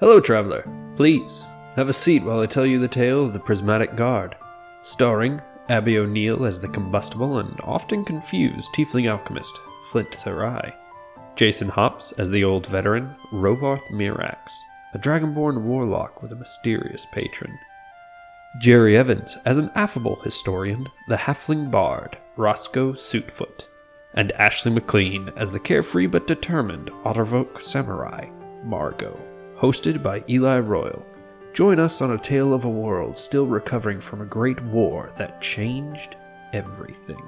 Hello, traveler. Please, have a seat while I tell you the tale of the Prismatic Guard. Starring Abby O'Neill as the combustible and often confused tiefling alchemist, Flint Therai. Jason Hops as the old veteran, Rovarth Mirax, a dragonborn warlock with a mysterious patron. Jerry Evans as an affable historian, the halfling bard, Roscoe Suitfoot. And Ashley McLean as the carefree but determined Otterfolk samurai, Margot. Hosted by Eli Royal. Join us on a tale of a world still recovering from a great war that changed everything.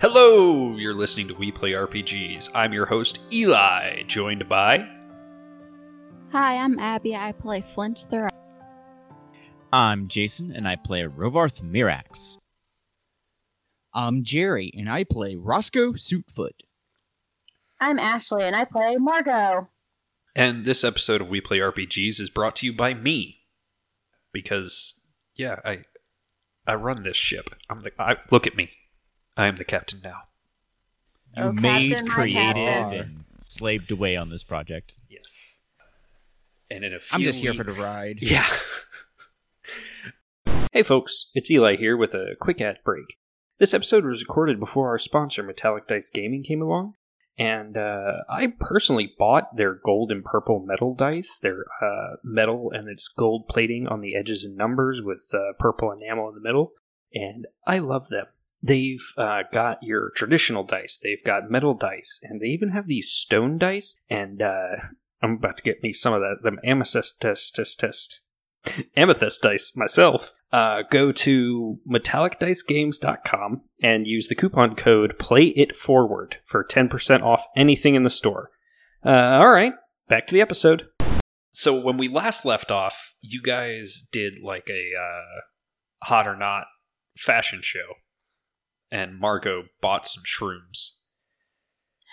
Hello, you're listening to We Play RPGs. I'm your host, Eli, joined by. Hi, I'm Abby. I play Flint Thur. I'm Jason, and I play Rovarth Mirax. I'm Jerry, and I play Roscoe Suitfoot. I'm Ashley, and I play Margot. And this episode of We Play RPGs is brought to you by me. Because, yeah, I I run this ship. I'm the I, look at me. I am the captain now. Oh, you Oh, made, Captain, created, captain. and slaved away on this project. Yes. And in a few I'm just here for the ride. Yeah. hey folks, it's Eli here with a quick ad break. This episode was recorded before our sponsor Metallic Dice Games came along, and uh, I personally bought their gold and purple metal dice. They're uh, metal and it's gold plating on the edges and numbers with uh, purple enamel in the middle, and I love them. They've uh, got your traditional dice, they've got metal dice, and they even have these stone dice. And uh, I'm about to get me some of that them amethyst test test test amethyst dice myself. Uh, go to metallicdicegames.com and use the coupon code play it forward for 10% off anything in the store. Uh, all right, back to the episode. So when we last left off, you guys did like a uh, hot or not fashion show, and Margot bought some shrooms.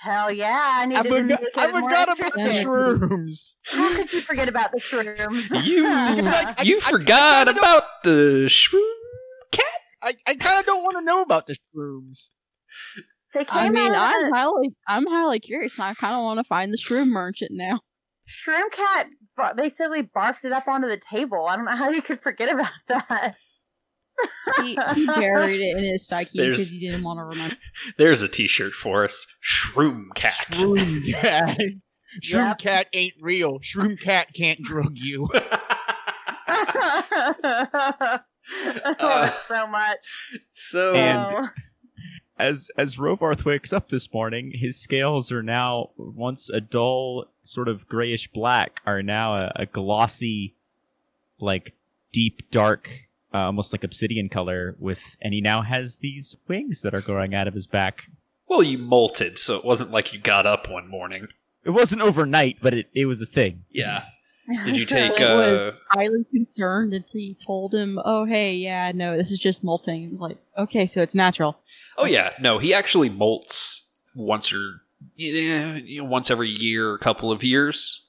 Hell yeah! I need I to forgot, make I it more forgot about the interesting. shrooms. How could you forget about the shrooms? You I- you I- forgot I kinda about the shroom cat. I, I kind of don't want to know about the shrooms. they came I mean, out I'm the- highly, I'm highly curious, and I kind of want to find the shroom merchant now. Shroom Cat bar- basically barfed it up onto the table. I don't know how you could forget about that. He, he buried it in his psyche because he didn't want to remember. There's a T-shirt for us. Shroom cat. Shroom cat. Shroom Yep. cat ain't real. Shroom cat can't drug you. I love it so much. so And- Oh. As as Rovarth wakes up this morning, his scales are now once a dull, sort of grayish black, are now a, a glossy, like deep dark, uh, almost like obsidian color. With and he now has these wings that are growing out of his back. well, you molted, so it wasn't like you got up one morning. It wasn't overnight, but it, it was a thing. Yeah. Did you take? It was- uh Highly concerned until he told him, "Oh, hey, yeah, no, this is just molting." He was like, "Okay, so it's natural." Oh yeah, no, he actually molts once or yeah, you know, once every year, a couple of years.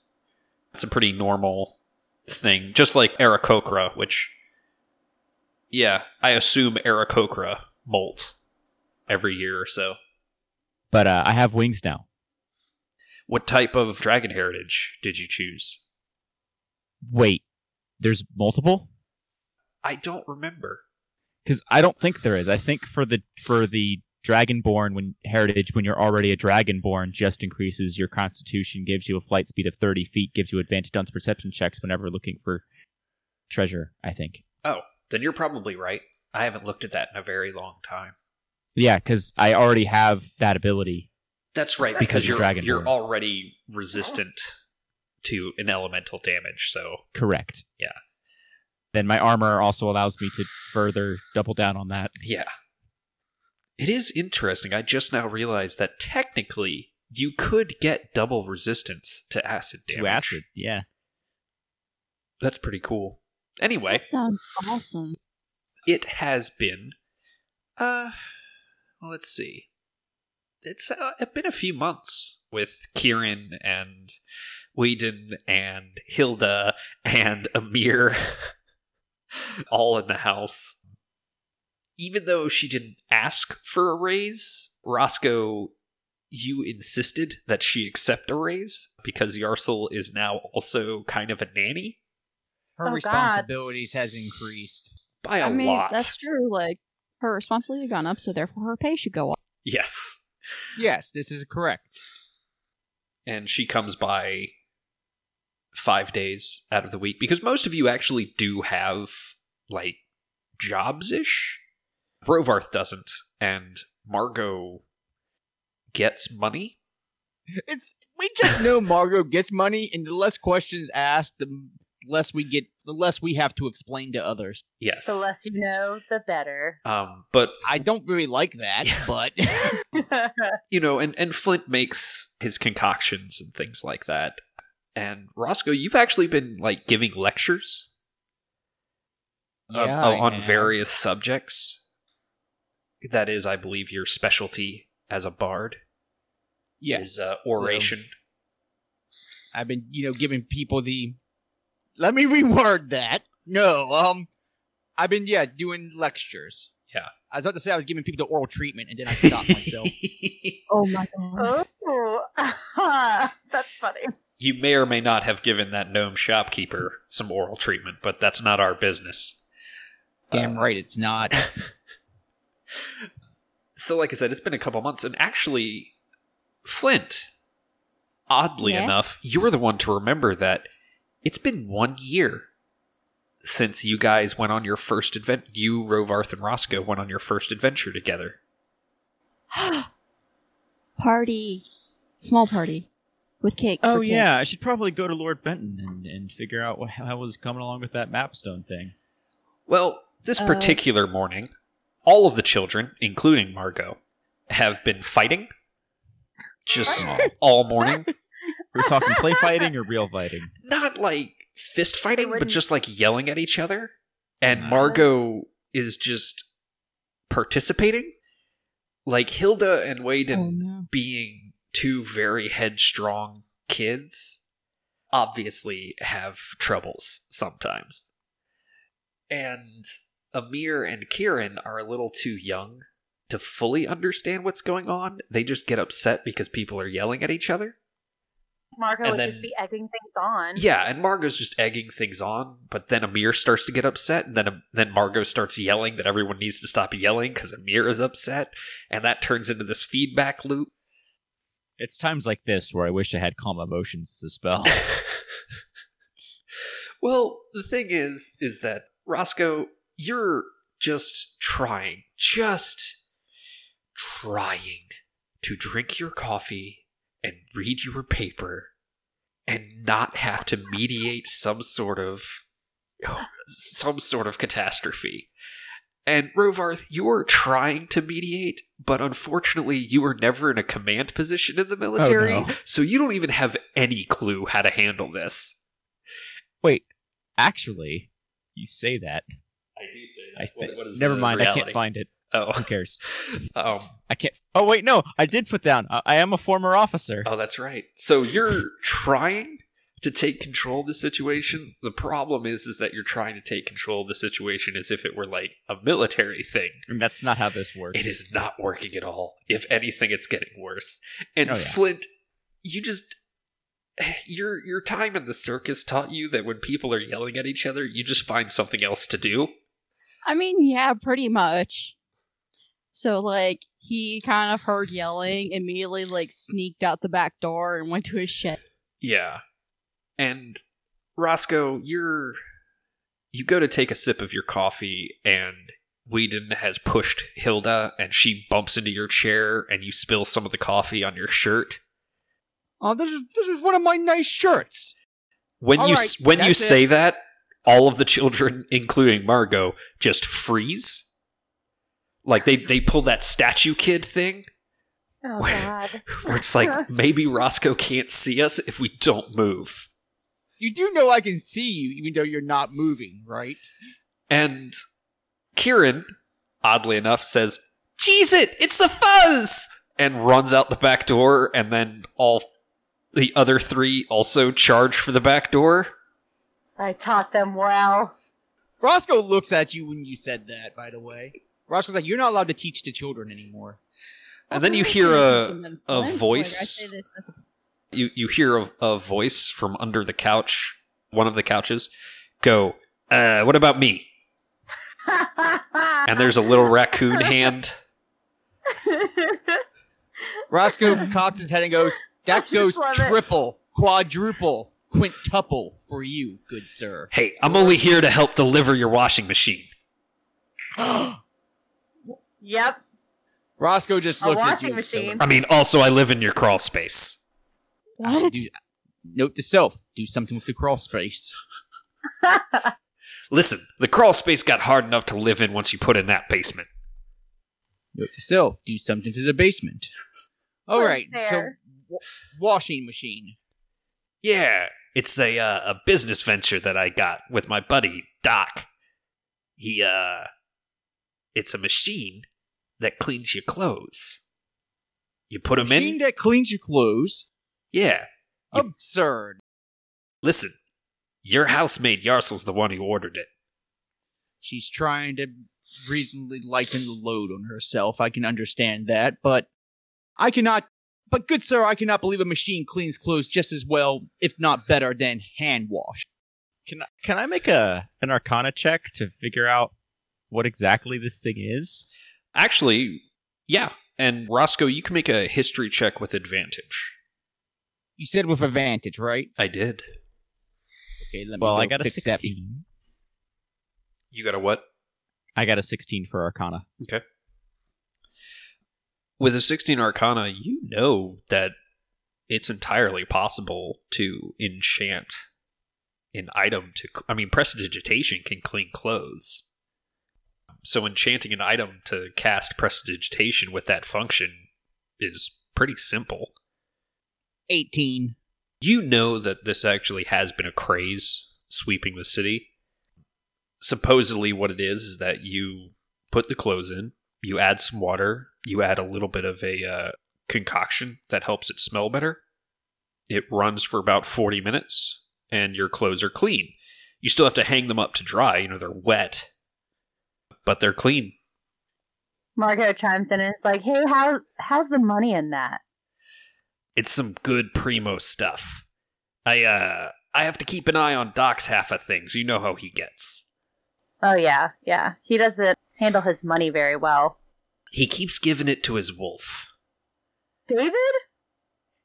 It's a pretty normal thing, just like Aarakocra, which yeah, I assume Aarakocra molt every year or so. But uh, I have wings now. What type of dragon heritage did you choose? Wait, there's multiple? I don't remember. because I don't think there is. I think for the for the Dragonborn when heritage when you're already a Dragonborn just increases your Constitution, gives you a flight speed of thirty feet, gives you advantage on perception checks whenever looking for treasure. I think. Oh, then you're probably right. I haven't looked at that in a very long time. Yeah, because I already have that ability. That's right, Because because you're Dragonborn. you're already resistant to an elemental damage. So Correct. Yeah. Then my armor also allows me to further double down on that. yeah, it is interesting. I just now realized that technically you could get double resistance to acid damage. To acid, yeah. That's pretty cool. Anyway, That sounds awesome. it has been uh well let's see. It's uh, it's been a few months with kieran and Whedon and hilda and amir all in the house. Even though she didn't ask for a raise, Roscoe, you insisted that she accept a raise because Yarsel is now also kind of a nanny Her Oh, God. responsibilities has increased. by a I mean, lot. that's true. Like her responsibility has gone up, so therefore her pay should go up. Yes. Yes, this is correct. and she comes by five days out of the week because most of you actually do have like jobs ish. Rovarth doesn't, and Margot gets money. It's we just know Margot gets money, and the less questions asked, the less we get, the less we have to explain to others. Yes, The less you know, the better. um, but I don't really like that, Yeah. but you know, and and Flint makes his concoctions and things like that. And Roscoe, you've actually been like giving lectures uh, Yeah, uh, on have. various subjects. That is, I believe, your specialty as a bard. yes, is uh, so oration. I've been, you know, giving people the. Let me reword that. No, um, I've been yeah doing lectures. Yeah. I was about to say I was giving people the oral treatment, and then I stopped myself. Oh my god. oh, that's funny. you may or may not have given that gnome shopkeeper some oral treatment, but that's not our business. Damn Uh, right, it's not. So, like I said, it's been a couple months, and actually, Flint, oddly Yeah? enough, you're the one to remember that it's been one year since you guys went on your first advent. You, Rovarth, and Roscoe went on your first adventure together. party, small party, with cake. Oh for kids. yeah, I should probably go to Lord Betten and, and figure out what, how was coming along with that mapstone thing. Well, this Uh, particular morning, all of the children, including Margot, have been fighting just all morning. We're talking play fighting or real fighting. Not like fist fighting, but just like yelling at each other. And Ah. Margot is just participating. Like Hilda and Waden Oh no. being two very headstrong kids obviously have troubles sometimes. And Amir and Kieran are a little too young to fully understand what's going on. They just get upset because people are yelling at each other. Margot And would then- just be egging things on. Yeah, and Margot's just egging things on, but then Amir starts to get upset, and then um, then Margot starts yelling that everyone needs to stop yelling because Amir is upset, and that turns into this feedback loop. It's times like this where I wish I had calm emotions as a spell. well, the thing is, is that Roscoe, you're just trying, just trying to drink your coffee and read your paper and not have to mediate some sort of some sort of catastrophe. And Rovarth, you are trying to mediate, but unfortunately, you were never in a command position in the oh, military, no. so you don't even have any clue how to handle this. Wait, actually, you say that. I do say I think. Never mind. I can't find it. Oh, Who cares? Oh, I can't. Oh wait, no. I did put down. I, I am a former officer. oh, that's right. So you're trying to take control of the situation. The problem is, is that you're trying to take control of the situation as if it were like a military thing. And that's not how this works. It is not working at all. If anything, it's getting worse. And Oh, yeah. Flint, you just your your time in the circus taught you that when people are yelling at each other, you just find something else to do. I mean, yeah, pretty much. So like he kind of heard yelling, immediately like sneaked out the back door and went to his shed. Yeah. And Roscoe, you're you go to take a sip of your coffee and Whedon has pushed Hilda and she bumps into your chair and you spill some of the coffee on your shirt. Oh, this is this is one of my nice shirts. When All you right, s when you that's it. say that, all of the children, including Margot, just freeze. Like they they pull that statue kid thing Oh Where- God. where it's like maybe Roscoe can't see us if we don't move. You do know I can see you, even though you're not moving, right? And Kieran, oddly enough, says, Cheese it! It's the fuzz! And runs out the back door, and then all the other three also charge for the back door. I taught them well. Roscoe looks at you when you said that. By the way, Roscoe's like, you're not allowed to teach the children anymore. And then you hear a a voice. You you hear a, a voice from under the couch, one of the couches, go. Uh, what about me? And there's a little raccoon hand. Roscoe cocks his head and goes, that goes love it. triple, quadruple, quintuple for you, good sir. Hey, I'm only here to help deliver your washing machine. yep. Roscoe just A looks at washing you. machine. I mean, also I live in your crawl space. What? do- note to self: do something with the crawl space. Listen, the crawl space got hard enough to live in once you put in that basement. Note to self: do something to the basement. All right, Well, right, so fair. wa- washing machine. Yeah, it's a uh, a business venture that I got with my buddy Doc. He uh, it's a machine that cleans your clothes. You put them in. machine that cleans your clothes. Yeah. You- Absurd. Listen, your housemaid Yarsel's the one who ordered it. She's trying to reasonably lighten the load on herself. I can understand that, but I cannot. But good sir, I cannot believe a machine cleans clothes just as well, if not better, than hand wash. Can I, can I make a an Arcana check to figure out what exactly this thing is? Actually, yeah. And Roscoe, you can make a history check with advantage. You said with advantage, right? I did. Okay, let me Well, go I got a fix that. sixteen. You got a what? I got a sixteen for Arcana. Okay. With a 16 Arcana, you know that it's entirely possible to enchant an item to. I mean, prestidigitation can clean clothes. So, enchanting an item to cast prestidigitation with that function is pretty simple. 18. You know that this actually has been a craze sweeping the city. Supposedly, what it is is that you put the clothes in, you add some water, you add a little bit of a uh, concoction that helps it smell better. It runs for about 40 minutes, and your clothes are clean. You still have to hang them up to dry, you know, they're wet, but they're clean. Margot chimes in and is like, "Hey, how how's the money in that?" It's some good primo stuff. I, uh, I have to keep an eye on Doc's half of things. You know how he gets. Oh yeah, yeah. He doesn't handle his money very well. He keeps giving it to his wolf. David?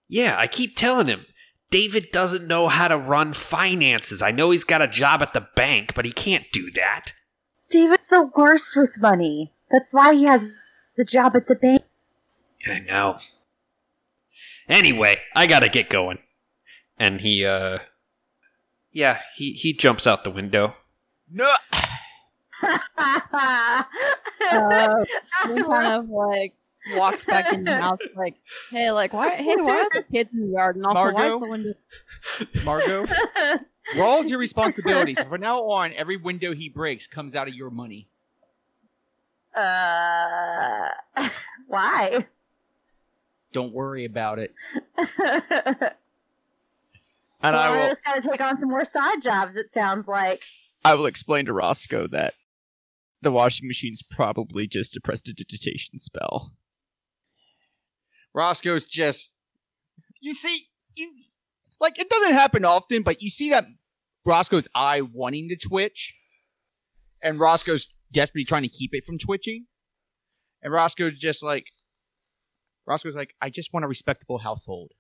Yeah, I keep telling him. David doesn't know how to run finances. I know he's got a job at the bank, but he can't do that. David's the worst with money. That's why he has the job at the bank. I know. Anyway, I gotta get going. And he, uh. Yeah, he, he jumps out the window. No! Uh, He kind of like walks back in the house, like, "Hey, like, why? Hey, why are the kids in the yard? And also, why is the window?" Margot, roll your responsibilities. From now on, every window he breaks comes out of your money. uh, why? Don't worry about it. And well, I I will just gotta take on some more side jobs. It sounds like. I will explain to Roscoe that the washing machine's probably just a prestidigitation spell. Roscoe's just. You see, you like it doesn't happen often, but you see that Roscoe's eye wanting to twitch, and Roscoe's desperately trying to keep it from twitching, and Roscoe's just like, Roscoe's like, I just want a respectable household.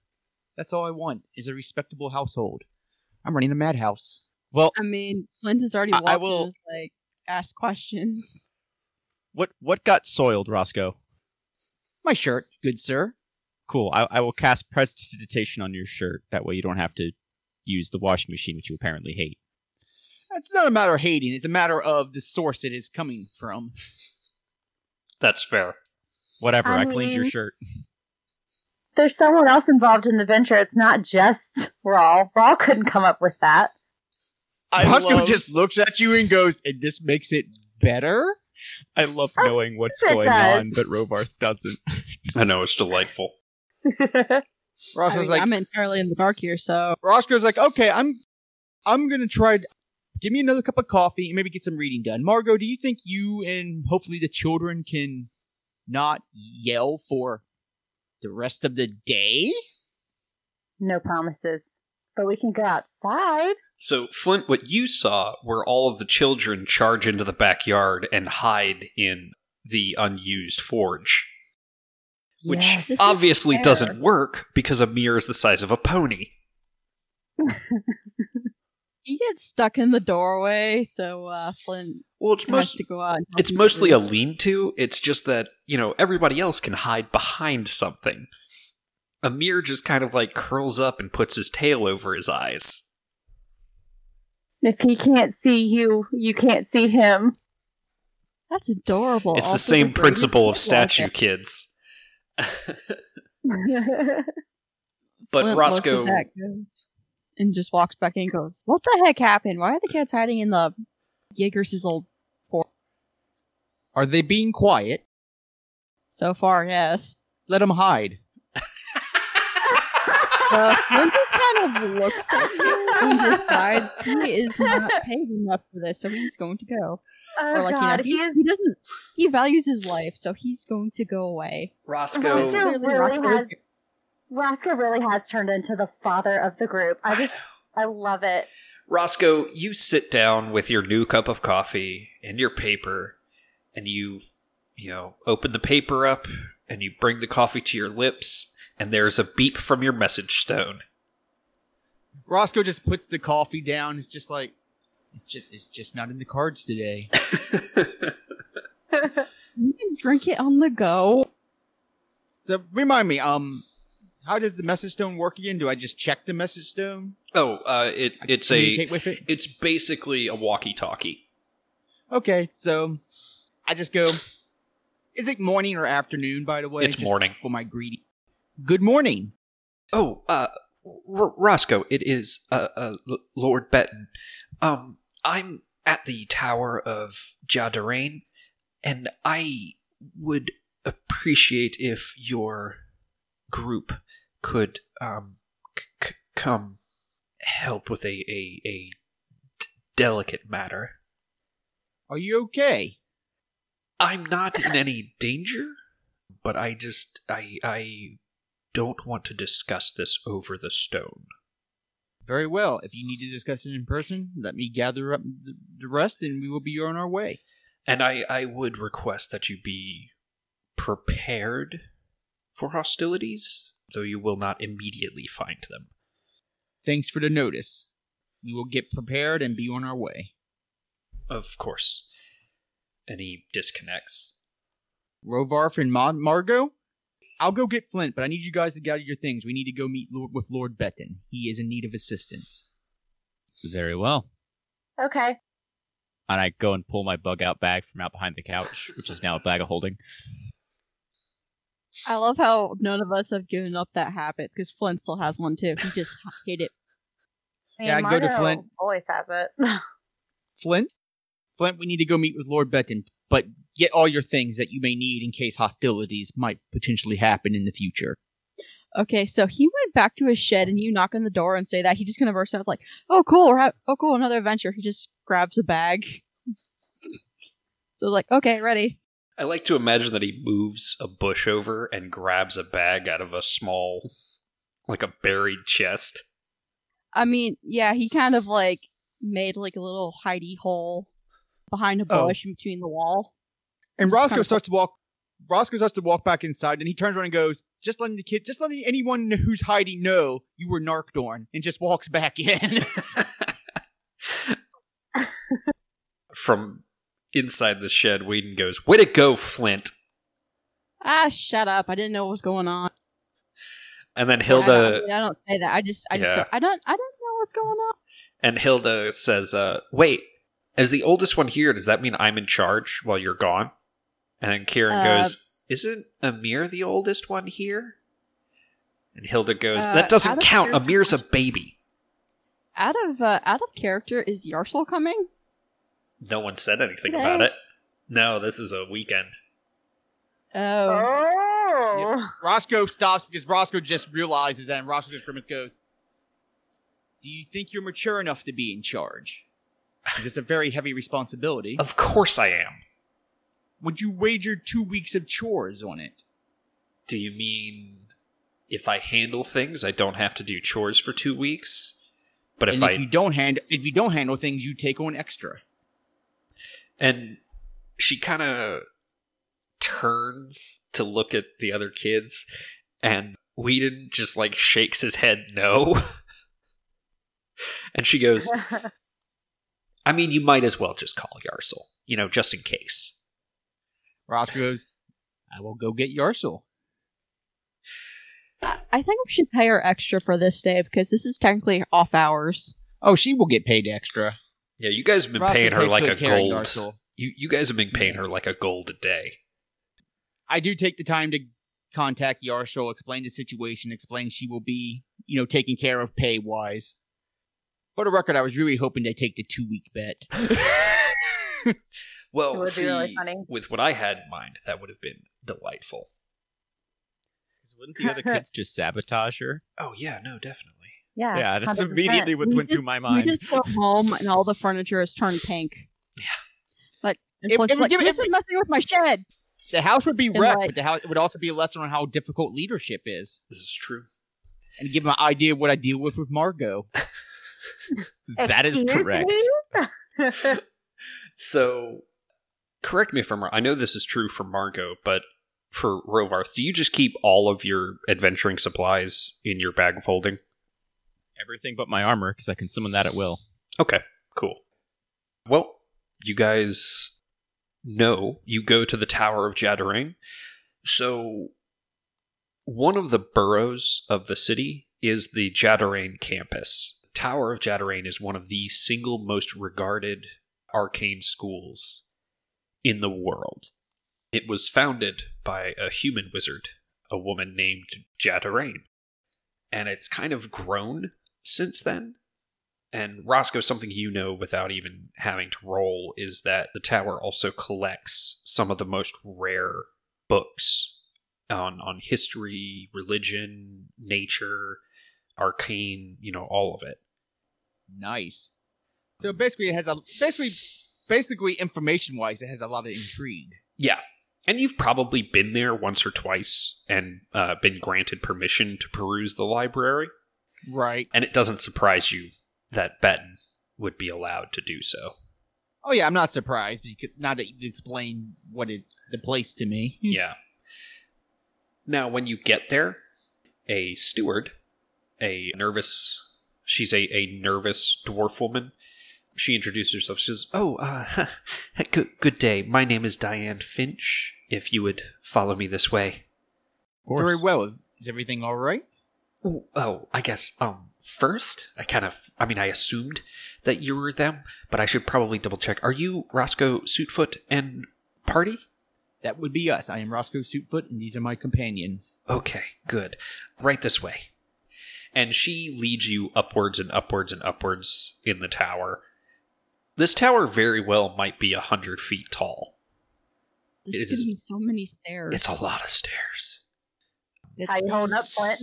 That's all I want is a respectable household. I'm running a madhouse. Well, I mean, Clint has already I- walked I in will- and just, like ask questions. what what got soiled, Roscoe? My shirt, good sir. Cool. I, I will cast prestidigitation on your shirt. That way you don't have to use the washing machine, which you apparently hate. It's not a matter of hating; it's a matter of the source it is coming from. That's fair. Whatever. I, I cleaned your um, shirt. There's someone else involved in the venture. It's not just Rawl. Rawl couldn't come up with that. I Roscoe love, just looks at you and goes, "And this makes it better." I love knowing what's going does. on, but Rovarth doesn't. I know, it's delightful. I Roscoe's mean, like, I'm entirely in the dark here, so Roscoe's like, okay, I'm, I'm gonna try. give me another cup of coffee and maybe get some reading done. Margot, do you think you and hopefully the children can not yell for the rest of the day? No promises. But we can go outside. So, Flint, what you saw were all of the children charge into the backyard and hide in the unused forge. Which Yes. This is obviously doesn't work because Amir is the size of a pony. He gets stuck in the doorway, so uh, Flint Well, it's has most to go out. and it's mostly a lean-to. It's just that you know everybody else can hide behind something. Amir just kind of like curls up and puts his tail over his eyes. If he can't see you, you can't see him. That's adorable. it's the same principle of statue logic. kids. Flint but looks at Roscoe, goes, and just walks back in and goes, "What the heck happened? Why are the cats hiding in the Jaeger's old fort?" Are they being quiet? So far, yes. Let them hide. Uh, Flint kind of looks at you and decides he is not paid enough for this, so he's going to go. Oh or like God, you know, he he, is. he doesn't. He values his life, so he's going to go away. Roscoe, Roscoe really Roscoe- has- Roscoe really has turned into the father of the group. I just, I love it. Roscoe, you sit down with your new cup of coffee and your paper, and you, you know, open the paper up and you bring the coffee to your lips, and there's a beep from your message stone. Roscoe just puts the coffee down. It's just like it's just it's just not in the cards today. You can drink it on the go. So remind me, um, how does the message stone work again? Do I just check the message stone? oh, uh, it it's a communicate with it. it's basically a walkie-talkie. Okay, so I just go. Is it morning or afternoon? By the way, It's Just morning. for my greedy. Good morning. Oh, uh, R- Roscoe, it is uh, uh, L- Lord Betten. Um, I'm at the Tower of Jadarain, and I would appreciate if your group could um c- c- come help with a a, a d- delicate matter. Are you okay? I'm not in any danger, but I just I I don't want to discuss this over the stone. Very well. If you need to discuss it in person, let me gather up the rest, and we will be on our way. And I, I would request that you be prepared for hostilities, though you will not immediately find them. Thanks for the notice. We will get prepared and be on our way. Of course. And he disconnects. Rovarth and Mar- Margot, I'll go get Flint, but I need you guys to gather your things. We need to go meet Lord- with Lord Betten. He is in need of assistance. Very well. Okay. And I go and pull my bug out bag from out behind the couch, which is now a bag of holding. I love how none of us have given up that habit because Flint still has one too. He just hate it. Yeah, I go to Flint. Always has it. Flint? Flint, we need to go meet with Lord Betten, but get all your things that you may need in case hostilities might potentially happen in the future. Okay, so he went back to his shed, and you knock on the door and say that he just kind of bursts out like, "Oh, cool! We're ha- oh, cool! Another adventure." He just grabs a bag. so like, okay, ready. I like to imagine that he moves a bush over and grabs a bag out of a small, like a buried chest. I mean, yeah, he kind of like made like a little hidey hole behind a Oh. bush in between the wall. And Roscoe Kinda starts to walk. Roscoe starts to walk back inside, and he turns around and goes, "Just letting the kid, just letting anyone who's hiding know you were Narkdorn," and just walks back in. From inside the shed, Whedon goes, Way to go, Flint! Ah, shut up! I didn't know what was going on. And then I Hilda don't, I don't say that. I just, I just, Yeah. go, I don't, I don't know what's going on. and Hilda says, uh, wait, as the oldest one here, does that mean I'm in charge while you're gone? And then Kieran Uh, goes, Isn't Amir the oldest one here? And Hilda goes, Uh, That doesn't count. character- Amir's a baby. Out of, uh, out of character, is Yarsel coming? No one said anything Today? about it. No, this is a weekend. Oh, Oh. Roscoe stops because Roscoe just realizes that, and Roscoe just pretty much goes, "Do you think you're mature enough to be in charge?" Because it's a very heavy responsibility. Of course I am. Would you wager two weeks of chores on it? Do you mean if I handle things, I don't have to do chores for two weeks? But if and I if you don't hand if you don't handle things, you take on extra. and she kind of turns to look at the other kids, and Whedon just like shakes his head no, and she goes, "I mean, you might as well just call Yarsel, you know, just in case." Roscoe goes, I will go get Yarsel. I I think we should pay her extra for this day because this is technically off hours. Oh, she will get paid extra. Yeah, you guys have been Roscoe paying her like a good care of gold. Yarsel. You you guys have been paying her like a gold a day. I do take the time to contact Yarsel, explain the situation, explain she will be, you know, taken care of pay wise. For the record, I was really hoping they take the two week bet. Well, It would be see, really funny. with what I had in mind, that would have been delightful. 'Cause Wouldn't the other kids just sabotage her? Oh yeah, no, definitely. Yeah. Yeah, that's 100%. immediately what You went through just- my You mind. just go home and all the furniture is turned pink. Yeah. Like, and It- Flint's like, give it- this is messing with my shed. the house would be And, wrecked, like- but the house it would also be a lesson on how difficult leadership is, This is true. and give them an idea of what I deal with with Margot. that is correct. So, correct me if I'm wrong. I know this is true for Margot, but for Rovarth, do you just keep all of your adventuring supplies in your bag of holding? Everything but my armor, because I can summon that at will. Okay, cool. Well, you guys know you go to the Tower of Jadarain. So, one of the boroughs of the city is the Jadarain campus. Tower of Jadarain is one of the single most regarded arcane schools in the world. It was founded by a human wizard, a woman named Jadarain. And it's kind of grown since then. And Roscoe, something you know without even having to roll is that the tower also collects some of the most rare books on on history, religion, nature, arcane, you know, all of it. Nice. So basically, it has a basically basically information wise, it has a lot of intrigue. Yeah. And you've probably been there once or twice and uh, been granted permission to peruse the library. Right. And it doesn't surprise you that Betten would be allowed to do so. Oh yeah, I'm not surprised because now that you've explained what it the place to me. Yeah. Now, when you get there, a steward, a nervous, she's a, a nervous dwarf woman. She introduces herself. She says, "Oh, uh, good good day. My name is Diane Finch. If you would follow me this way." Of course. Very well. Is everything all right? Oh, oh, I guess. Um, first, I kind of, I mean, I assumed that you were them, but I should probably double check. Are you Roscoe Suitfoot and party? That would be us. I am Roscoe Suitfoot, and these are my companions. Okay, good. Right this way. And she leads you upwards and upwards and upwards in the tower. This tower very well might be a hundred feet tall. This It is going to is- be so many stairs. It's a lot of stairs. It's How you holding up, Flint?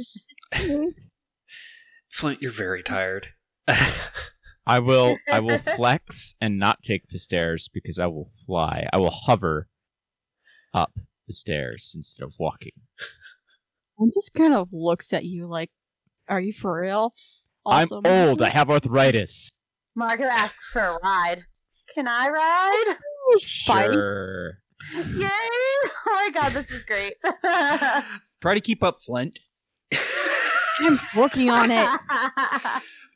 Flint, you're very tired. I will I will flex and not take the stairs because I will fly. I will hover up the stairs instead of walking. And just kind of looks at you like, "Are you for real?" I'm old. I have arthritis. Margot asks for a ride. Can I ride? Fine. Sure. Yay! Oh my god, this is great. Try to keep up, Flint. I'm working on it.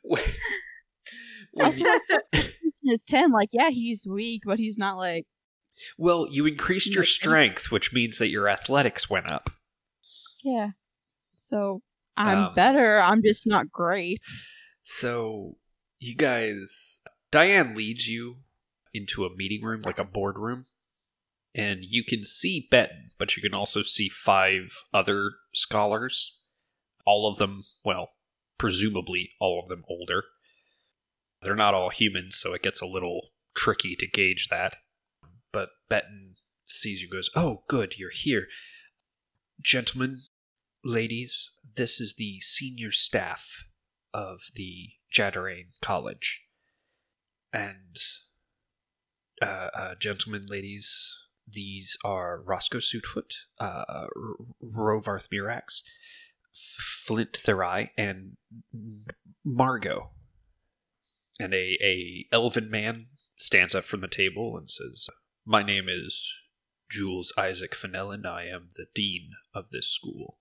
When That's you- what is ten. Like, yeah, he's weak, but he's not like. well, you increased your strength, which means that your athletics went up. Yeah. So I'm Um, better. I'm just not great. So, you guys, Diane leads you into a meeting room, like a boardroom, and you can see Betten, but you can also see five other scholars. All of them, well, presumably all of them older. They're not all humans, so it gets a little tricky to gauge that. But Betten sees you, goes, "Oh, good, you're here, gentlemen, ladies. This is the senior staff of the Jadarain College. And, uh, uh, gentlemen, ladies, these are Roscoe Suitfoot, uh, Rovarth Mirax, Flint Therai, and Margot. And a, a elven man stands up from the table and says, My name is Jules Isaac Fenelon. I am the dean of this school.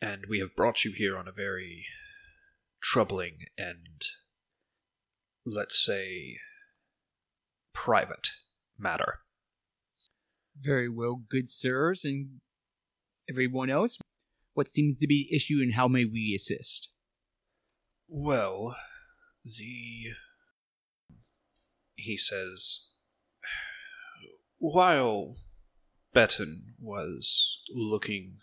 And we have brought you here on a very troubling and, let's say, private matter. Very well, good sirs, and everyone else. What seems to be the issue, and how may we assist? Well, the. He says. While Betten was looking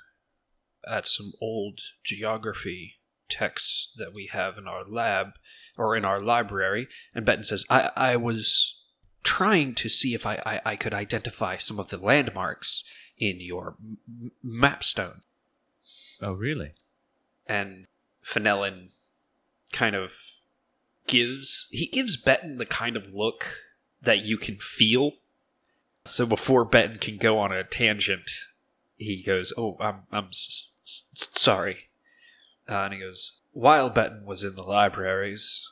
at some old geography texts that we have in our lab, or in our library, and Betten says, I, I was trying to see if I, I, I could identify some of the landmarks in your m- m- mapstone Oh, really? and Fenelon kind of gives he gives Betten the kind of look that you can feel. So before Betten can go on a tangent, he goes, "Oh, I'm I'm s- s- sorry," uh, and he goes, "While Betten was in the libraries,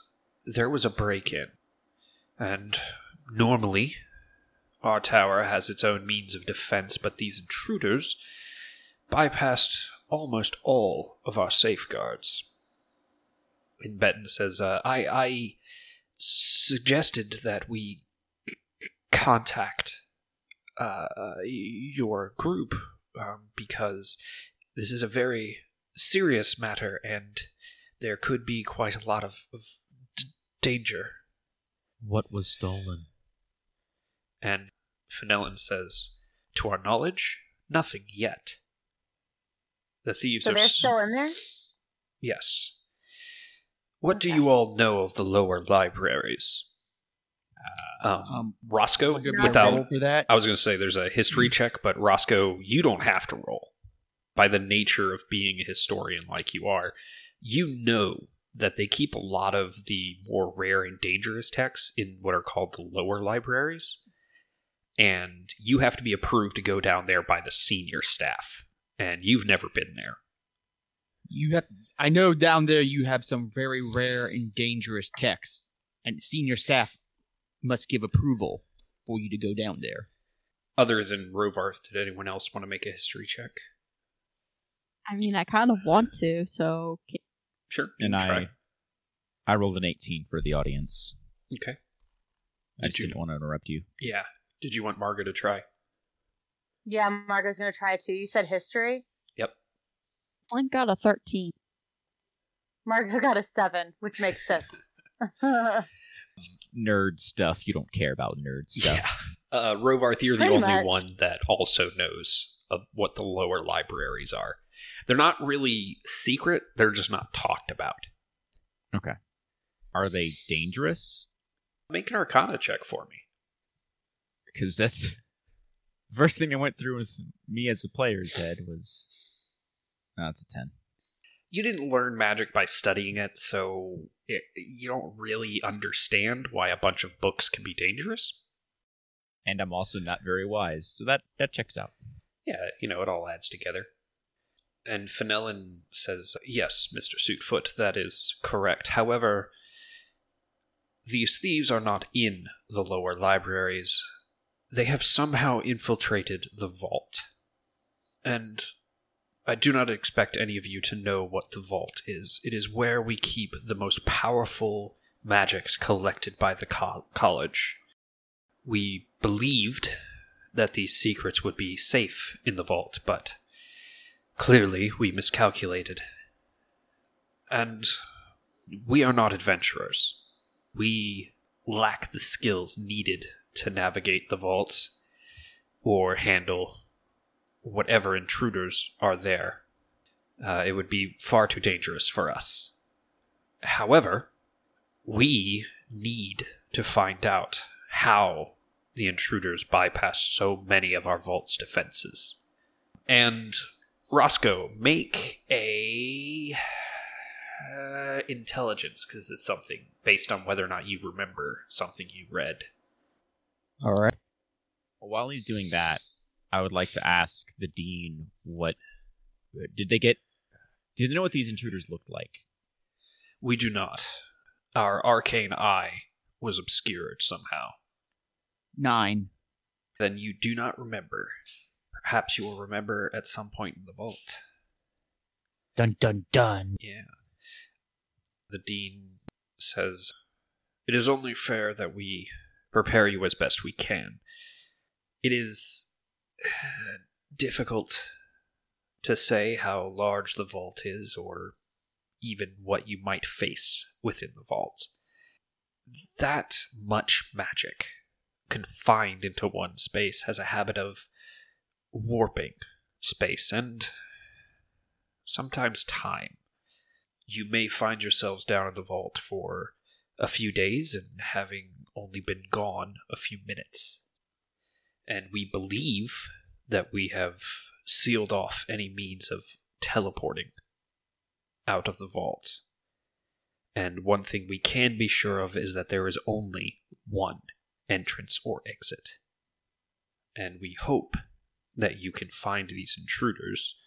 there was a break-in, and normally." Our tower has its own means of defense, but these intruders bypassed almost all of our safeguards. And Betten says, uh, I, I suggested that we contact uh, your group um, because this is a very serious matter and there could be quite a lot of, of d- danger. What was stolen? And Fenelon says, To our knowledge, nothing yet. The thieves So are they're s- still in there? Yes. What do you all know of the lower libraries? Um, Um, Roscoe, I'll give you a without. for that. I was going to say there's a history check, but Roscoe, you don't have to roll. By the nature of being a historian like you are, you know that they keep a lot of the more rare and dangerous texts in what are called the lower libraries. And you have to be approved to go down there by the senior staff. And you've never been there. You have. I know down there you have some very rare and dangerous texts, and senior staff must give approval for you to go down there. Other than Rovarth, did anyone else want to make a history check? I mean, I kind of want to, so ca- Sure. And can I, try. I rolled an 18 for the audience. Okay. I Did just you- didn't want to interrupt you. Yeah. Did you want Margaret to try? Yeah, Margot's gonna try too. You said history. Yep. Flint got a 13. Margot got a seven, which makes sense. Nerd stuff. You don't care about nerd stuff. Yeah. Uh, Rovarth, you're the Pretty only much. one that also knows of what the lower libraries are. They're not really secret, they're just not talked about. Okay. Are they dangerous? Make an arcana check for me. Because that's first thing I went through with me as the player's head was. No, it's a 10. You didn't learn magic by studying it, so it, you don't really understand why a bunch of books can be dangerous. And I'm also not very wise, so that, that checks out. Yeah, you know, it all adds together. And Fenelon says, Yes, Mr. Suitfoot, that is correct. However, these thieves are not in the lower libraries. They have somehow infiltrated the vault. And I do not expect any of you to know what the vault is. It is where we keep the most powerful magics collected by the co- college. We believed that these secrets would be safe in the vault, but clearly we miscalculated. And we are not adventurers. We lack the skills needed to navigate the vaults or handle whatever intruders are there. Uh, it would be far too dangerous for us. However, we need to find out how the intruders bypass so many of our vault's defenses. And Roscoe, make a Uh, intelligence, because it's something based on whether or not you remember something you read. All right. While he's doing that, I would like to ask the dean what did they get? Did they know what these intruders looked like? We do not. Our arcane eye was obscured somehow. Nine. Then you do not remember. Perhaps you will remember at some point in the vault. Dun dun dun. Yeah. The dean says, It is only fair that we prepare you as best we can. It is uh, difficult to say how large the vault is or even what you might face within the vault. That much magic confined into one space has a habit of warping space and sometimes time. You may find yourselves down in the vault for a few days and having only been gone a few minutes. And we believe that we have sealed off any means of teleporting out of the vault. And one thing we can be sure of is that there is only one entrance or exit. And we hope that you can find these intruders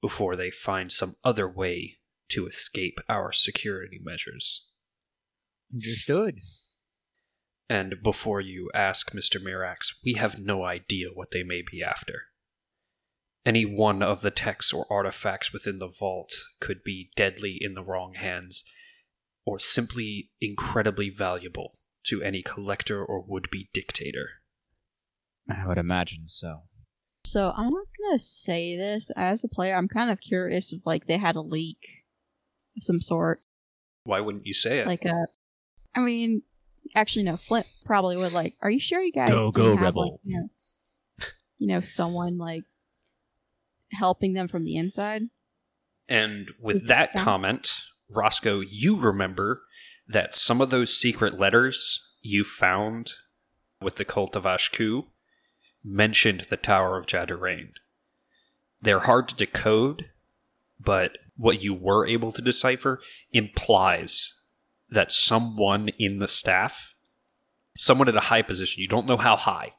before they find some other way to escape our security measures. Understood. And before you ask Mr. Mirax, we have no idea what they may be after. Any one of the texts or artifacts within the vault could be deadly in the wrong hands, or simply incredibly valuable to any collector or would be dictator. I would imagine so. So I'm not gonna say this, but as a player, I'm kind of curious if like they had a leak of some sort. Why wouldn't you say it? Like a, I mean, actually no, Flint probably would. Like, are you sure you guys Go, didn't go, have, Rebel. Like, you, know, you know, someone like helping them from the inside? And with Does that that sound- comment, Roscoe, you remember that some of those secret letters you found with the cult of Ashku mentioned the Tower of Jadarain. They're hard to decode, but what you were able to decipher implies that someone in the staff, someone at a high position, you don't know how high,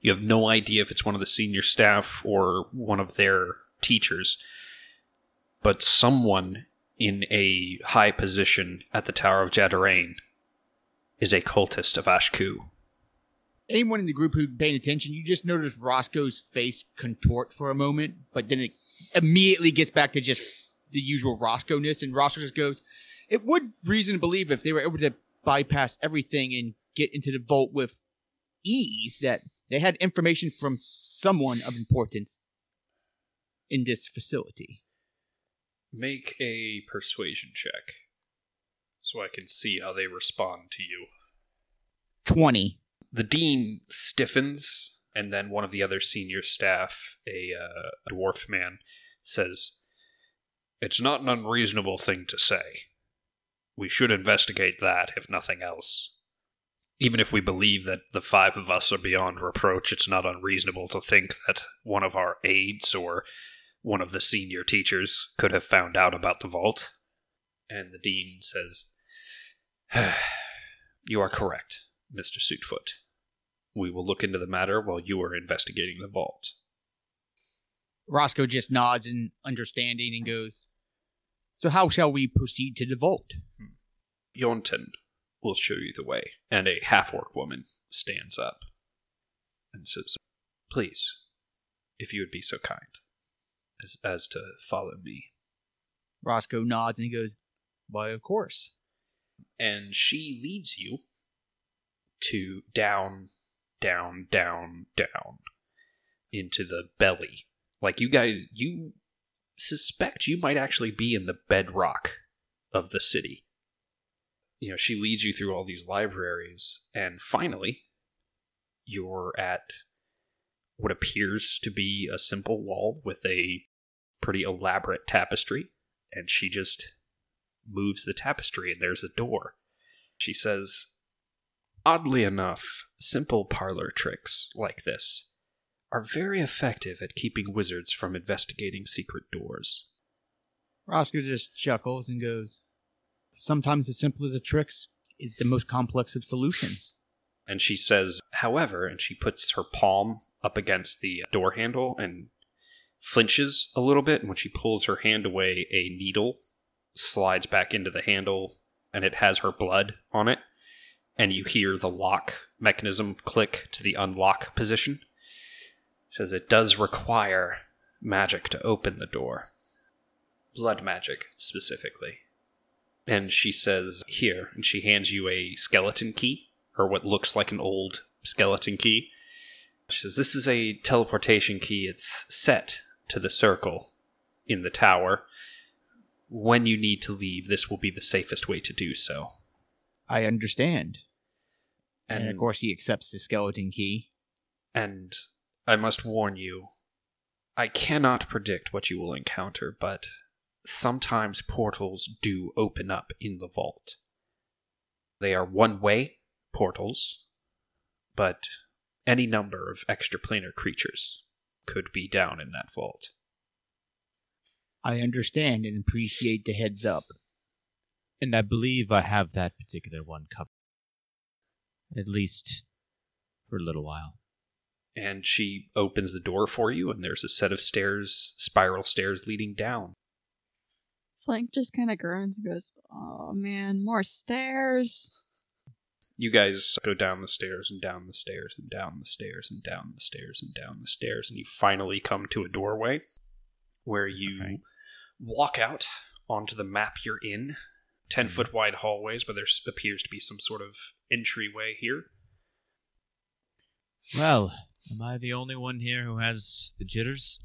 you have no idea if it's one of the senior staff or one of their teachers, but someone in a high position at the Tower of Jadarain is a cultist of Ashku. Anyone in the group who'd paying attention, you just notice Roscoe's face contort for a moment, but then it immediately gets back to just the usual Roscoe-ness, and Roscoe just goes, It would reason to believe if they were able to bypass everything and get into the vault with ease that they had information from someone of importance in this facility. Make a persuasion check so I can see how they respond to you. 20. The dean stiffens, and then one of the other senior staff, a uh, dwarf man, says, It's not an unreasonable thing to say. We should investigate that, if nothing else. Even if we believe that the five of us are beyond reproach, it's not unreasonable to think that one of our aides or one of the senior teachers could have found out about the vault. And the dean says, You are correct, Mr. Suitfoot. We will look into the matter while you are investigating the vault. Roscoe just nods in understanding and goes, So how shall we proceed to the vault? Hmm. Yonten will show you the way. And a half orc woman stands up and says, Please, if you would be so kind as, as to follow me. Roscoe nods and he goes, Why, of course. and she leads you to down, down, down, down into the belly. Like you guys, you suspect you might actually be in the bedrock of the city. You know, she leads you through all these libraries, and finally, you're at what appears to be a simple wall with a pretty elaborate tapestry, and she just moves the tapestry and there's a door. She says, Oddly enough, simple parlor tricks like this are very effective at keeping wizards from investigating secret doors. Roscoe just chuckles and goes, Sometimes the simplest of tricks is the most complex of solutions. And she says, however, and she puts her palm up against the door handle and flinches a little bit. And when she pulls her hand away, a needle slides back into the handle and it has her blood on it. And you hear the lock mechanism click to the unlock position. She says it does require magic to open the door. Blood magic, specifically. And she says, Here, and she hands you a skeleton key, or what looks like an old skeleton key. She says, This is a teleportation key. It's set to the circle in the tower. When you need to leave, this will be the safest way to do so. I understand. And, And, of course, he accepts the skeleton key. and I must warn you, I cannot predict what you will encounter, but sometimes portals do open up in the vault. They are one way portals, but any number of extraplanar creatures could be down in that vault. I understand and appreciate the heads up. And I believe I have that particular one covered. At least for a little while. And she opens the door for you, and there's a set of stairs, spiral stairs leading down. Flank just kind of groans and goes, "Oh man, more stairs." You guys go down the stairs and down the stairs and down the stairs and down the stairs and down the stairs, and you finally come to a doorway where you Right. walk out onto the map you're in. 10 foot hmm. wide hallways, but there appears to be some sort of entryway here. Well, am I the only one here who has the jitters?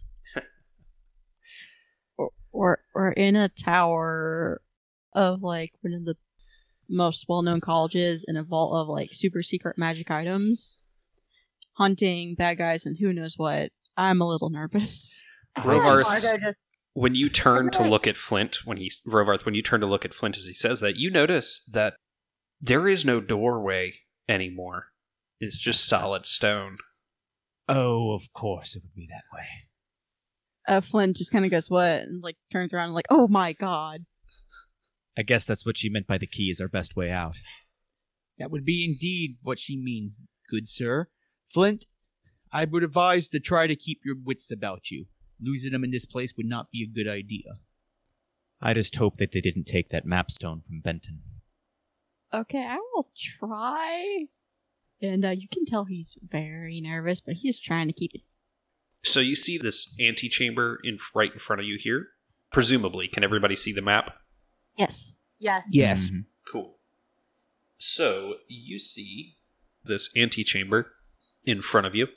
We're- We're we're in a tower of like one of the most well-known colleges in a vault of like super secret magic items, hunting bad guys and who knows what. I'm a little nervous. Rovarth- Margot just When you turn to look at Flint, when he Rovarth, when you turn to look at Flint as he says that, you notice that there is no doorway anymore. It's just solid stone. Oh, of course it would be that way. Uh, Flint just kind of goes, "What?" and like turns around and like, "Oh my god!" I guess that's what she meant by the key is our best way out. That would be indeed what she means, good sir. Flint, I would advise to try to keep your wits about you. Losing them in this place would not be a good idea. I just hope that they didn't take that map stone from Betten. Okay, I will try. And uh, you can tell he's very nervous, but he's trying to keep it. So you see this antechamber in right in front of you here. Presumably, can everybody see the map? Yes. yes. Yes. Mhm. Cool. So you see this antechamber in front of you.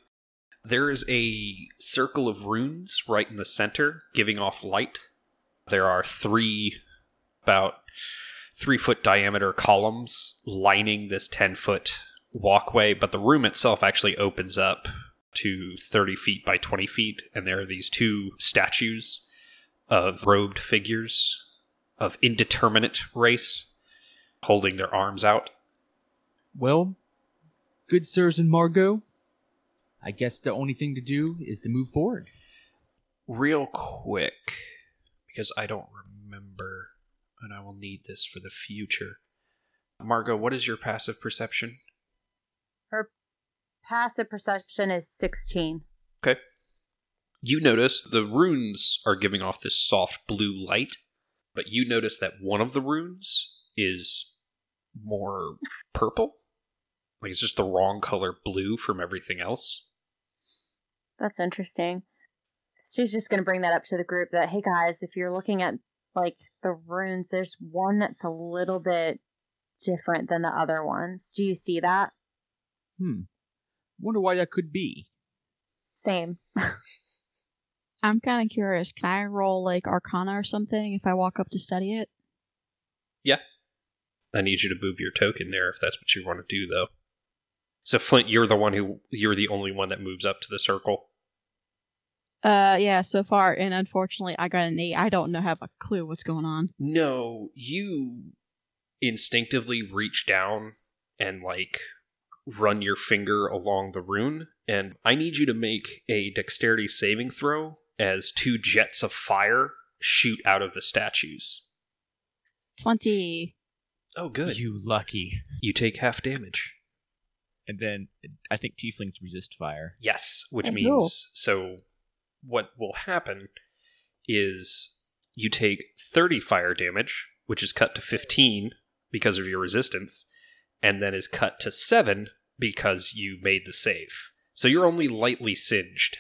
There is a circle of runes right in the center, giving off light. There are three, about three foot diameter columns lining this 10 foot walkway, but the room itself actually opens up to 30 feet by 20 feet, and there are these two statues of robed figures of indeterminate race holding their arms out. Well, good sirs and Margot, I guess the only thing to do is to move forward. Real quick, because I don't remember, and I will need this for the future. Margot, what is your passive perception? Her passive perception is 16. Okay. You notice the runes are giving off this soft blue light, but you notice that one of the runes is more purple. Like it's just the wrong color blue from everything else. That's interesting. She's just going to bring that up to the group that, hey guys, if you're looking at like the runes, there's one that's a little bit different than the other ones. Do you see that? Hmm. Wonder why that could be. Same. I'm kind of curious. Can I roll like Arcana or something if I walk up to study it? Yeah. I need you to move your token there if that's what you want to do, though. So Flint, you're the one who you're the only one that moves up to the circle. Uh, yeah. So far, and unfortunately, I got an eight. I don't know have a clue what's going on. No, you instinctively reach down and like run your finger along the rune, and I need you to make a dexterity saving throw as two jets of fire shoot out of the statues. Twenty. Oh, good. You, lucky. You take half damage. And then I think tieflings resist fire. Yes, which Oh, means cool. so what will happen is you take 30 fire damage, which is cut to 15 because of your resistance, and then is cut to 7 because you made the save. So you're only lightly singed.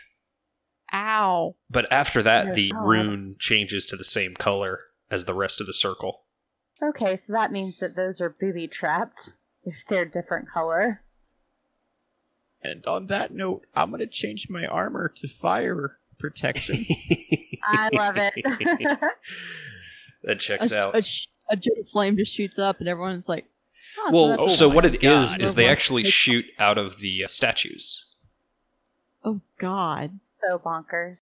Ow. But after that, the God. rune changes to the same color as the rest of the circle. Okay, so that means that those are booby trapped if they're different color. And on that note, I'm gonna change my armor to fire protection. I love it. that checks a, out. A, sh- a jet of flame just shoots up, and everyone's like, oh, well, so, that's so what it is God. is they actually shoot out of the uh, statues. oh god. so bonkers.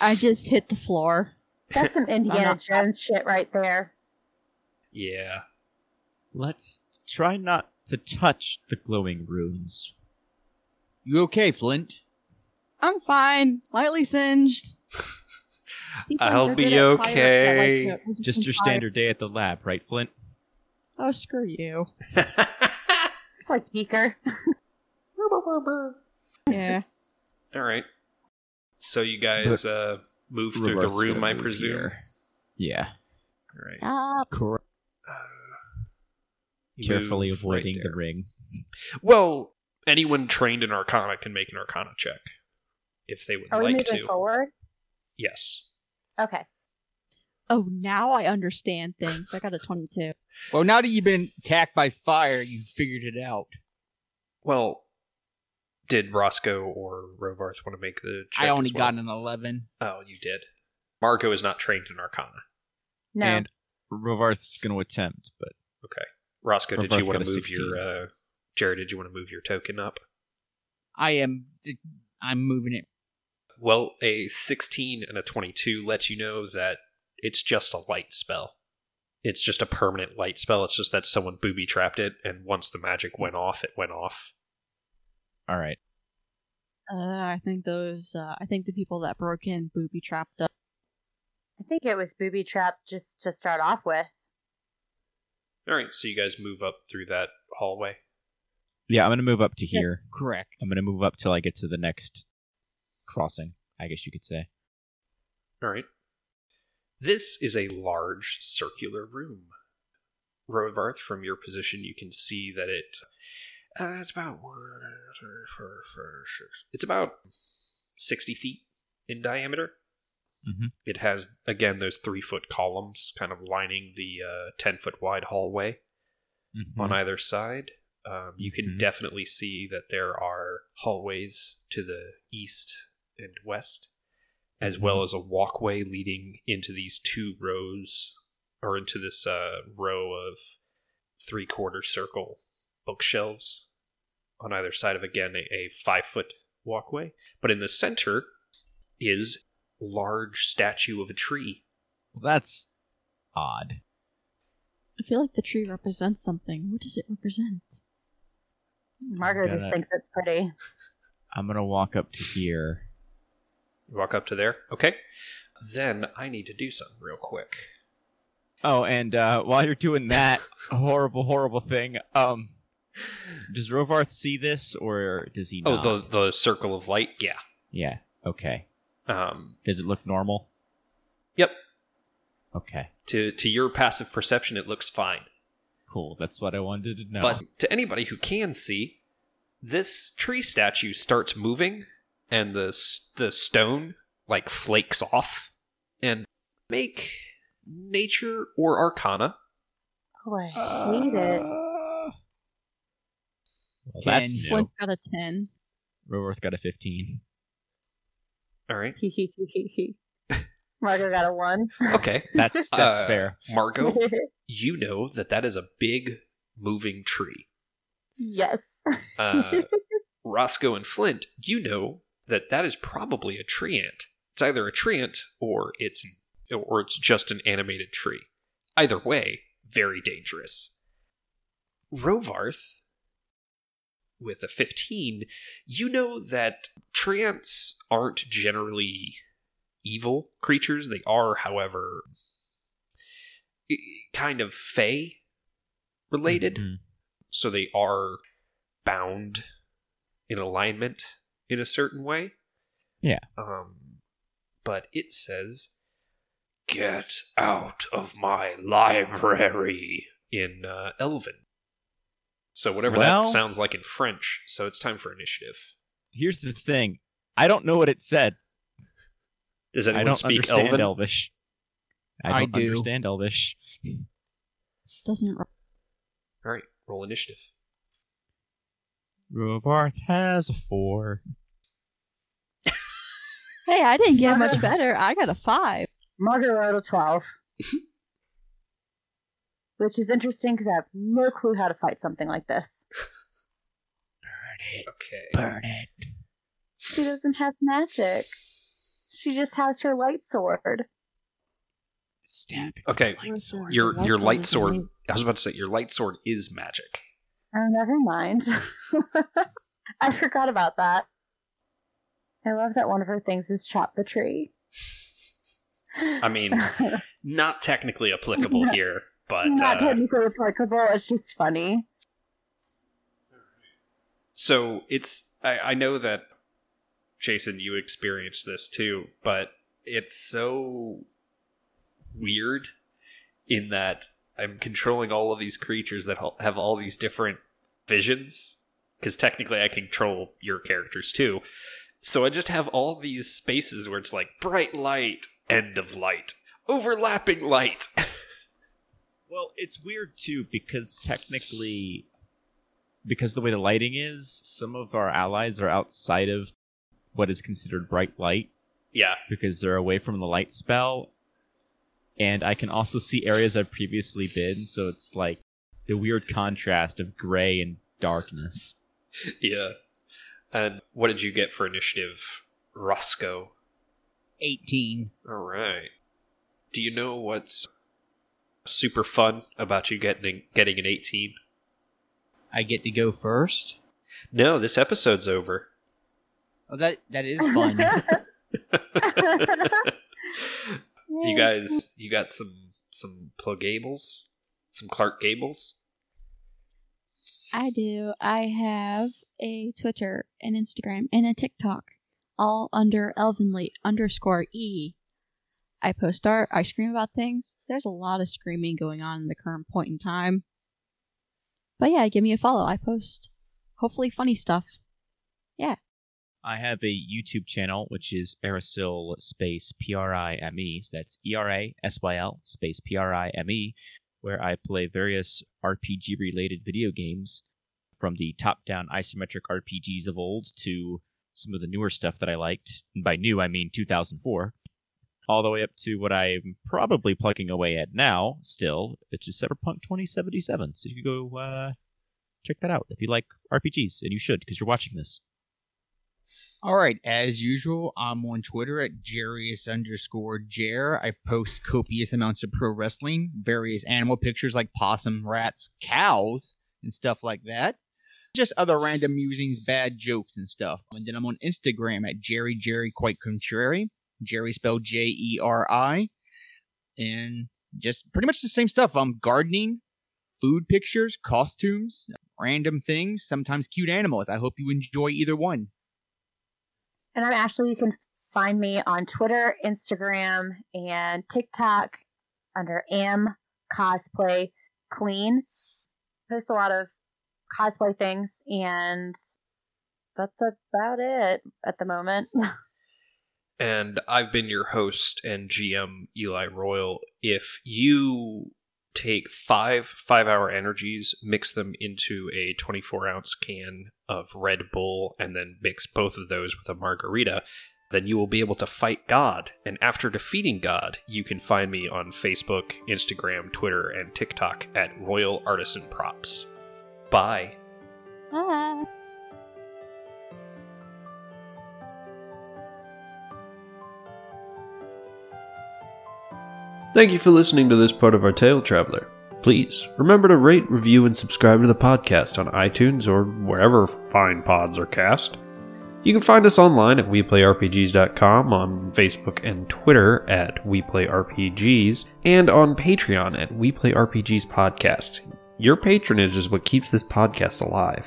I just hit the floor. That's some Indiana Jones shit right there. Yeah. Let's try not to touch the glowing runes. You okay, Flint? I'm fine. Lightly singed. I'll be good at fire- okay. yeah, like, uh, Just your fire. standard day at the lab, right, Flint? Oh, screw you. It's like Beaker. Yeah. All right. So you guys uh, move through the room, I presume. here. Yeah, All right. Stop. Correct. You carefully avoiding right the ring. Well, anyone trained in Arcana can make an Arcana check if they would Are we like moving to. forward? Yes. Okay. Oh, now I understand things. I got a 22. Well, now that you've been attacked by fire, you figured it out. Well, did Roscoe or Rovarth want to make the check? I only as well? got an 11. Oh, you did. Marco is not trained in Arcana. No. And Rovarth's going to attempt, but Okay. Roscoe, did you want to a move your uh Jared, did you want to move your token up? I am. I'm moving it. Well, a 16 and a 22 lets you know that it's just a light spell. It's just a permanent light spell. It's just that someone booby trapped it, and once the magic went off, it went off. all right. Uh, I think those, uh, I think the people that broke in booby trapped us. I think it was booby trapped just to start off with. All right, so you guys move up through that hallway. Yeah, I'm going to move up to here. Correct. I'm going to move up till I get to the next crossing, I guess you could say. All right. This is a large circular room. Rovarth, from your position, you can see that it. Uh, it's about one, two, four, five, six. It's about sixty feet in diameter. Mhm. It has again those three foot columns, kind of lining the uh, ten foot wide hallway Mm-hmm. on either side. Um, you can Mhm. definitely see that there are hallways to the east and west, as well as a walkway leading into these two rows, or into this uh, row of three quarter circle bookshelves on either side of, again, a, a five foot walkway. But in the center is a large statue of a tree. Well, that's odd. I feel like the tree represents something. What does it represent? Margot just Gotta- thinks it's pretty. I'm going to walk up to here. You walk up to there. Okay. Then I need to do something real quick. Oh, and uh, while you're doing that horrible, horrible thing, um, does Rovarth see this or does he Oh, not? the the circle of light. Yeah. Yeah. Okay. Um. Does it look normal? Yep. Okay. To to your passive perception, it looks fine. Cool. That's what I wanted to know. But to anybody who can see, this tree statue starts moving, and the the stone like flakes off, and make nature or arcana. Oh, I hate it. Uh, Well, that's Ten. new. Flint got a 10. Rovarth got a 15. All right. Margot got a one. Okay. That's that's Uh, fair. Margot, you know that that is a big moving tree. yes. uh, Roscoe and Flint, you know that that is probably a treant. It's either a treant or it's or it's just an animated tree. Either way, very dangerous. Rovarth, with a 15, you know that treants aren't generally evil creatures. They are, however, kind of fey related. Mhm. So they are bound in alignment in a certain way. Yeah. Um, but it says, "Get out of my library" in uh, Elven. So whatever Well- that sounds like in French. So it's time for initiative. Here's the thing. I don't know what it said. Does I anyone don't speak understand Elven? Elvish. I I don't do. understand Elvish. Doesn't All right, roll initiative. Rovarth has a four. Hey, I didn't get much better. I got a five. Margaret rolled a 12. Which is interesting because I have no clue how to fight something like this. Burn it. Okay. Burn it. She doesn't have magic. She just has her light sword. Stab. Okay, Light sword. Your Light your sword light is sword. I was about to say your light sword is magic. Oh, never mind. I forgot about that. I love that one of her things is chop the tree. I mean, not technically applicable Not- here, but not uh, technically applicable. It's just funny. so it's. I, I know that Jason, you experienced this too, but it's so weird in that I'm controlling all of these creatures that have all these different visions. Because technically, I control your characters too. So I just have all these spaces where it's like bright light, end of light, overlapping light. Well, it's weird too because technically, because the way the lighting is, some of our allies are outside of what is considered bright light yeah, because they're away from the light spell. And I can also see areas I've previously been, so it's like the weird contrast of gray and darkness. yeah. And what did you get for initiative, Roscoe? 18. All right. Do you know what's super fun about you getting getting an 18? I get to go first. No, this episode's over. Oh, that that is fun. you guys, you got some some plugables, some Clark Gables. I do. I have a Twitter, an Instagram, and a TikTok, all under Elvenly underscore E. I post art. I scream about things. There's a lot of screaming going on in the current point in time. But yeah, give me a follow. I post hopefully funny stuff. I have a YouTube channel which is Erasyl space P R I M E. So that's E R A S Y L space P R I M E, where I play various RPG related video games, from the top down isometric RPGs of old to some of the newer stuff that I liked. And by new, I mean 2004. All the way up to what I'm probably plugging away at now, still, which is Cyberpunk 2077. So you can go uh, check that out if you like RPGs, and you should because you're watching this. All right, as usual, I'm on Twitter at Jarius underscore Jer. I post copious amounts of pro wrestling, various animal pictures like possum, rats, cows, and stuff like that. Just other random musings, bad jokes, and stuff. And then I'm on Instagram at Jerry Jerry Quite Contrary. Jerry spelled J E R I. And just pretty much the same stuff. I'm gardening, food pictures, costumes, random things, sometimes cute animals. I hope you enjoy either one. And I'm Ashley. You can find me on Twitter, Instagram, and TikTok under Am Cosplay Clean. Post a lot of cosplay things, and that's about it at the moment. And I've been your host and GM, Eli Royal. If you take five five hour energies, mix them into a 24 ounce can of Red Bull, and then mix both of those with a margarita, then you will be able to fight God. And after defeating God, you can find me on Facebook, Instagram, Twitter, and TikTok at Royal Artisan Props. Bye. Ah. Thank you for listening to this part of our Tale Traveler. Please remember to rate, review, and subscribe to the podcast on iTunes or wherever fine pods are cast. You can find us online at WePlayRPGs.com, on Facebook and Twitter at WePlayRPGs, and on Patreon at WePlayRPGs Podcast. Your patronage is what keeps this podcast alive.